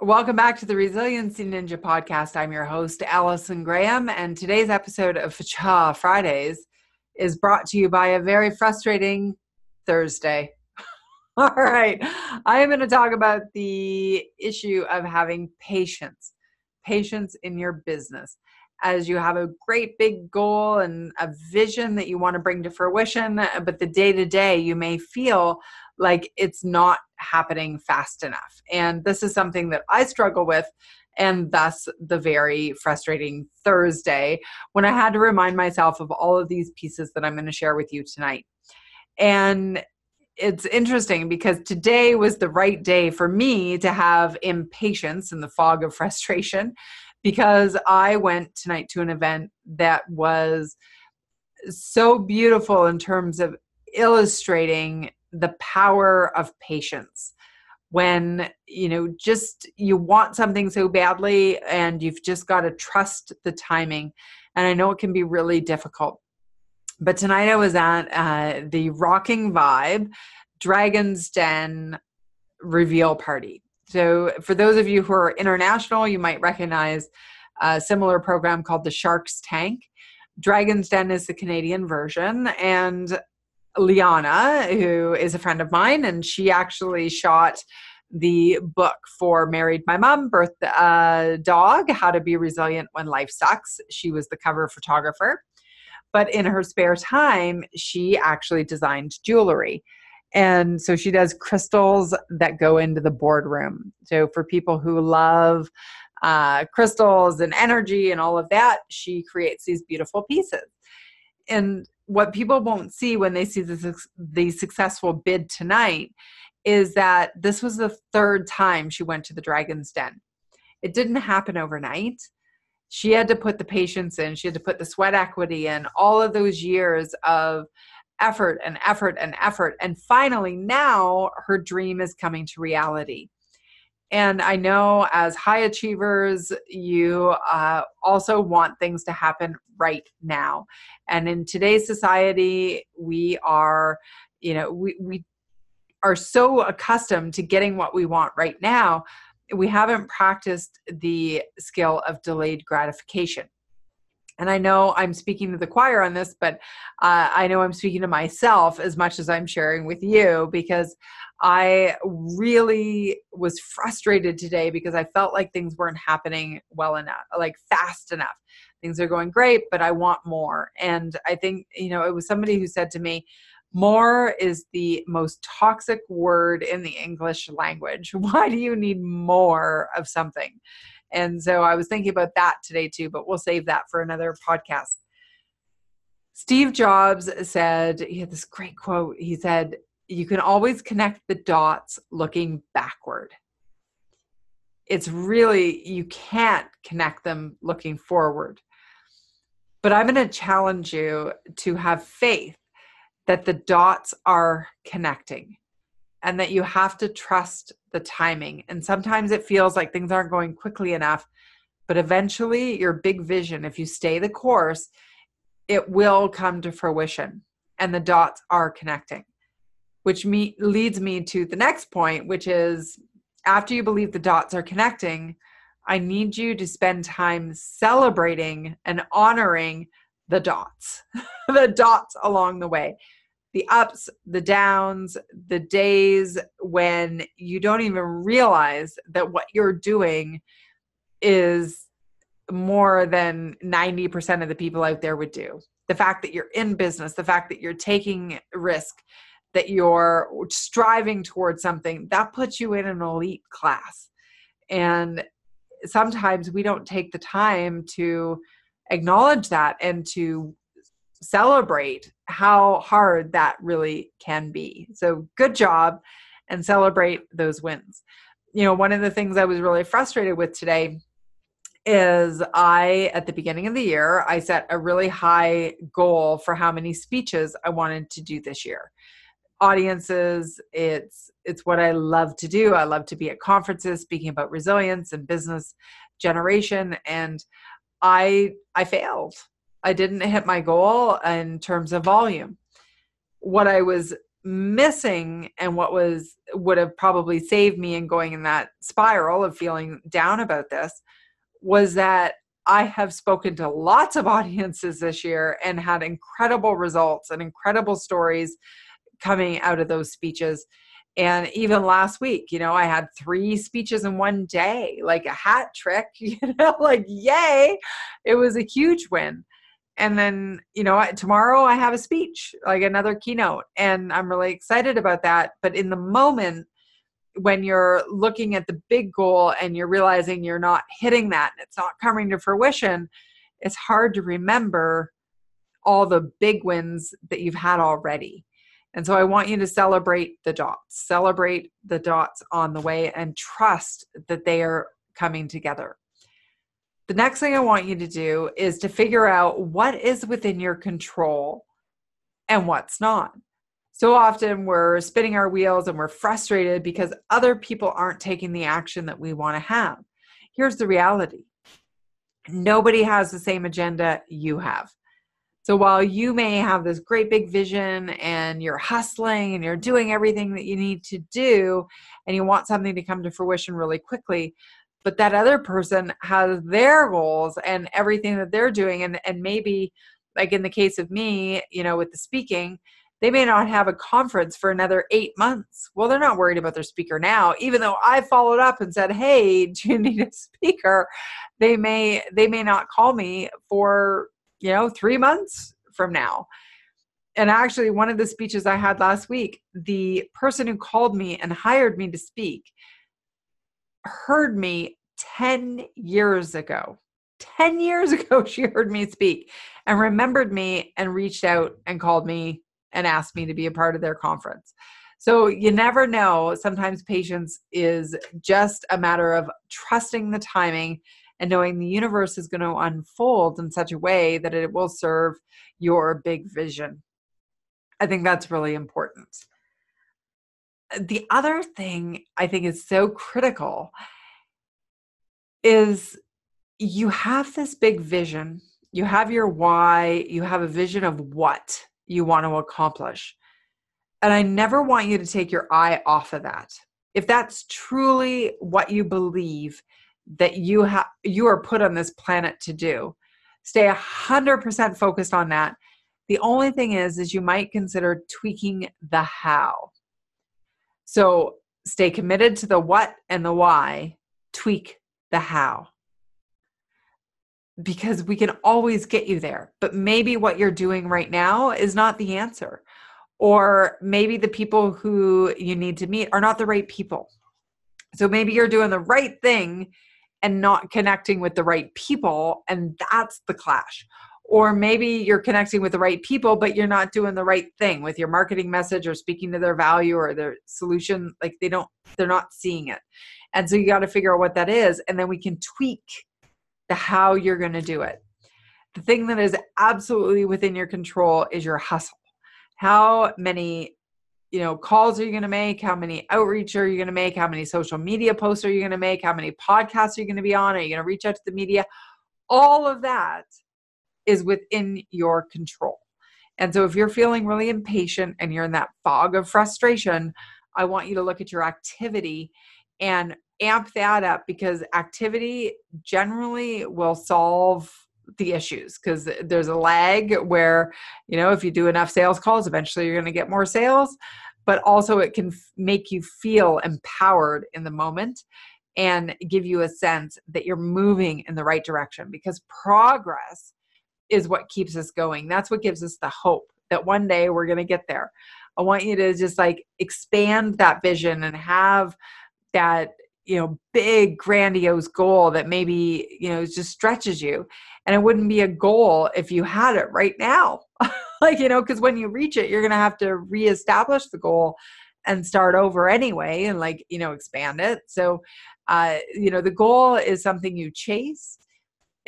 Welcome back to the Resiliency Ninja podcast. I'm your host, Allison Graham, and today's episode of Facha Fridays is brought to you by a very frustrating Thursday. All right, I am going to talk about the issue of having patience, patience in your business. As you have a great big goal and a vision that you want to bring to fruition, but the day to day you may feel like it's not happening fast enough. And this is something that I struggle with and thus the very frustrating Thursday when I had to remind myself of all of these pieces that I'm going to share with you tonight. And it's interesting because today was the right day for me to have impatience in the fog of frustration because I went tonight to an event that was so beautiful in terms of illustrating the power of patience. When you know just you want something so badly and you've just got to trust the timing. And i know it can be really difficult but tonight i was at uh, the rocking vibe dragon's den reveal party so for those of you who are international you might recognize a similar program called the shark's tank dragon's den is the canadian version and Liana, who is a friend of mine, and she actually shot the book for Married My Mom, Birth a Dog, How to Be Resilient When Life Sucks. She was the cover photographer. But in her spare time, she actually designed jewelry. And so she does crystals that go into the boardroom. So for people who love uh, crystals and energy and all of that, she creates these beautiful pieces. And what people won't see when they see the, the successful bid tonight is that this was the third time she went to the dragon's den it didn't happen overnight she had to put the patience in she had to put the sweat equity in all of those years of effort and effort and effort. And finally now her dream is coming to reality. And I know as high achievers, you uh, also want things to happen right now. And in today's society, we are, you know, we, we are so accustomed to getting what we want right now, we haven't practiced the skill of delayed gratification and I know I'm speaking to the choir on this, but uh, I know I'm speaking to myself as much as I'm sharing with you because I really was frustrated today because I felt like things weren't happening well enough, like fast enough. Things are going great, but I want more. And I think, you know, it was somebody who said to me, more is the most toxic word in the English language. Why do you need more of something? And so I was thinking about that today too, but we'll save that for another podcast. Steve Jobs said, he had this great quote. He said, You can always connect the dots looking backward. It's really, you can't connect them looking forward. But I'm going to challenge you to have faith that the dots are connecting and that you have to trust the timing. And sometimes it feels like things aren't going quickly enough, but eventually your big vision, if you stay the course, it will come to fruition and the dots are connecting. Which me, leads me to the next point, which is after you believe the dots are connecting, I need you to spend time celebrating and honoring the dots, the dots along the way the ups, the downs, the days when you don't even realize that what you're doing is more than 90% of the people out there would do. The fact that you're in business, the fact that you're taking risk, that you're striving towards something, that puts you in an elite class. And sometimes we don't take the time to acknowledge that and to celebrate how hard that really can be. So, good job and celebrate those wins. You know, one of the things I was really frustrated with today is I, at the beginning of the year, I set a really high goal for how many speeches I wanted to do this year. Audiences, it's it's what I love to do. I love to be at conferences speaking about resilience and business generation and I I failed. I didn't hit my goal in terms of volume. What I was missing and what was would have probably saved me in going in that spiral of feeling down about this was that I have spoken to lots of audiences this year and had incredible results and incredible stories coming out of those speeches. And even last week, you know, I had three speeches in one day, like a hat trick, you know, like yay. It was a huge win. And then, you know, tomorrow I have a speech, like another keynote, and I'm really excited about that. But in the moment, when you're looking at the big goal and you're realizing you're not hitting that and it's not coming to fruition, it's hard to remember all the big wins that you've had already. And so I want you to celebrate the dots, celebrate the dots on the way, and trust that they are coming together. The next thing I want you to do is to figure out what is within your control and what's not so often we're spinning our wheels and we're frustrated because other people aren't taking the action that we want to have. Here's the reality nobody has the same agenda you have. So while you may have this great big vision and you're hustling and you're doing everything that you need to do and you want something to come to fruition really quickly, but that other person has their goals and everything that they're doing and and maybe like in the case of me, you know, with the speaking, they may not have a conference for another eight months. Well, they're not worried about their speaker now, even though I followed up and said, "Hey, do you need a speaker?" They may they may not call me for you know three months from now. And actually, one of the speeches I had last week, the person who called me and hired me to speak heard me 10 years ago. 10 years ago, she heard me speak and remembered me and reached out and called me and asked me to be a part of their conference. So you never know. Sometimes patience is just a matter of trusting the timing and knowing the universe is going to unfold in such a way that it will serve your big vision. I think that's really important. Uh, the other thing I think is so critical is you have this big vision, you have your why, you have a vision of what you want to accomplish. And I never want you to take your eye off of that. If that's truly what you believe that you have you are put on this planet to do, stay 100% focused on that. The only thing is is you might consider tweaking the how. So stay committed to the what and the why, tweak the how because we can always get you there. But maybe what you're doing right now is not the answer. Or maybe the people who you need to meet are not the right people. So maybe you're doing the right thing and not connecting with the right people, and that's the clash. Or maybe you're connecting with the right people, but you're not doing the right thing with your marketing message or speaking to their value or their solution. Like they don't, they're not seeing it. And so you got to figure out what that is. And then we can tweak the how you're going to do it. The thing that is absolutely within your control is your hustle. How many you know calls are you going to make how many outreach are you going to make how many social media posts are you going to make how many podcasts are you going to be on are you going to reach out to the media all of that is within your control. And so if you're feeling really impatient and you're in that fog of frustration i want you to look at your activity and amp that up because activity generally will solve the issues because there's a lag where you know if you do enough sales calls eventually you're going to get more sales but also it can f- make you feel empowered in the moment and give you a sense that you're moving in the right direction because progress is what keeps us going. That's what gives us the hope that one day we're going to get there. I want you to just like expand that vision and have that you know big grandiose goal that maybe you know just stretches you. And it wouldn't be a goal if you had it right now. Like you know because when you reach it you're going to have to reestablish the goal and start over anyway and like you know expand it. So uh you know the goal is something you chase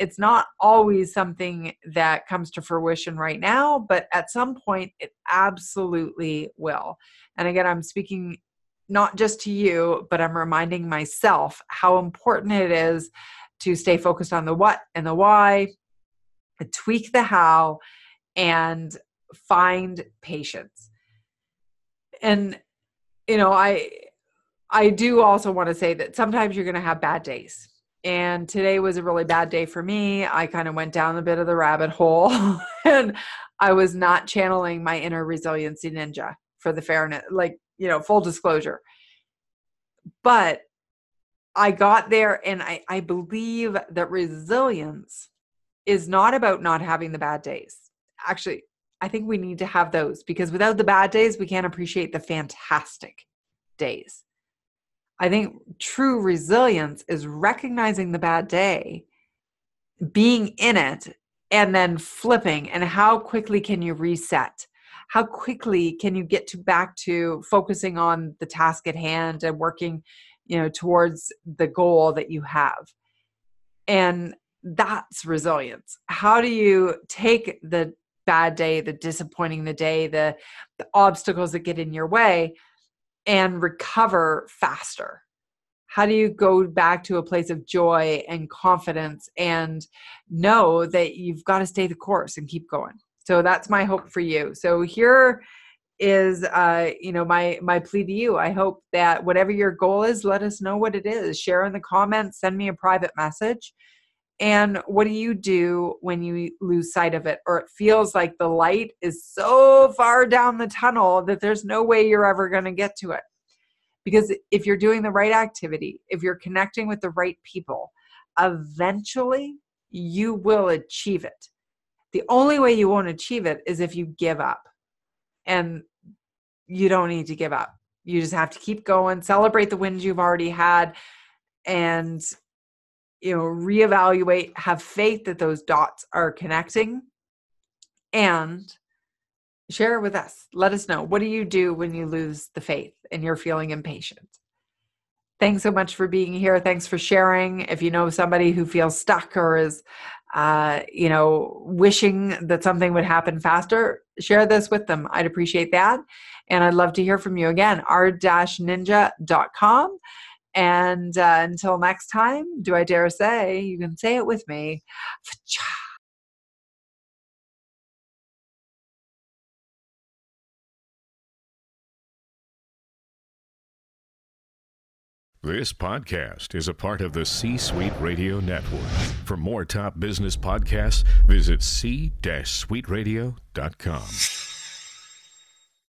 it's not always something that comes to fruition right now but at some point it absolutely will and again i'm speaking not just to you, but I'm reminding myself how important it is to stay focused on the what and the why, tweak the how, and find patience. and you know, I I do also want to say that sometimes you're going to have bad days. And today was a really bad day for me. I kind of went down a bit of the rabbit hole and I was not channeling my inner resiliency ninja for the fairness, like, you know, full disclosure. But I got there and I, I believe that resilience is not about not having the bad days. Actually, I think we need to have those because without the bad days, we can't appreciate the fantastic days. I think true resilience is recognizing the bad day, being in it, and then flipping. And how quickly can you reset? How quickly can you get to back to focusing on the task at hand and working, you know, towards the goal that you have? And that's resilience. How do you take the bad day, the disappointing the day, the, the obstacles that get in your way, and recover faster? How do you go back to a place of joy and confidence and know that you've got to stay the course and keep going? So that's my hope for you. So here is uh you know my my plea to you i hope that whatever your goal is let us know what it is share in the comments send me a private message and what do you do when you lose sight of it or it feels like the light is so far down the tunnel that there's no way you're ever going to get to it because if you're doing the right activity, if you're connecting with the right people, eventually you will achieve it. The only way you won't achieve it is if you give up. And you don't need to give up. You just have to keep going, celebrate the wins you've already had, and you know, reevaluate, have faith that those dots are connecting, and share with us. Let us know. What do you do when you lose the faith and you're feeling impatient? Thanks so much for being here. Thanks for sharing. If you know somebody who feels stuck or is, uh, you know, wishing that something would happen faster, share this with them. I'd appreciate that. And I'd love to hear from you again, r-ninja.com. And uh, until next time, do I dare say, you can say it with me. This podcast is a part of the C Suite Radio Network. For more top business podcasts, visit c-suiteradio.com.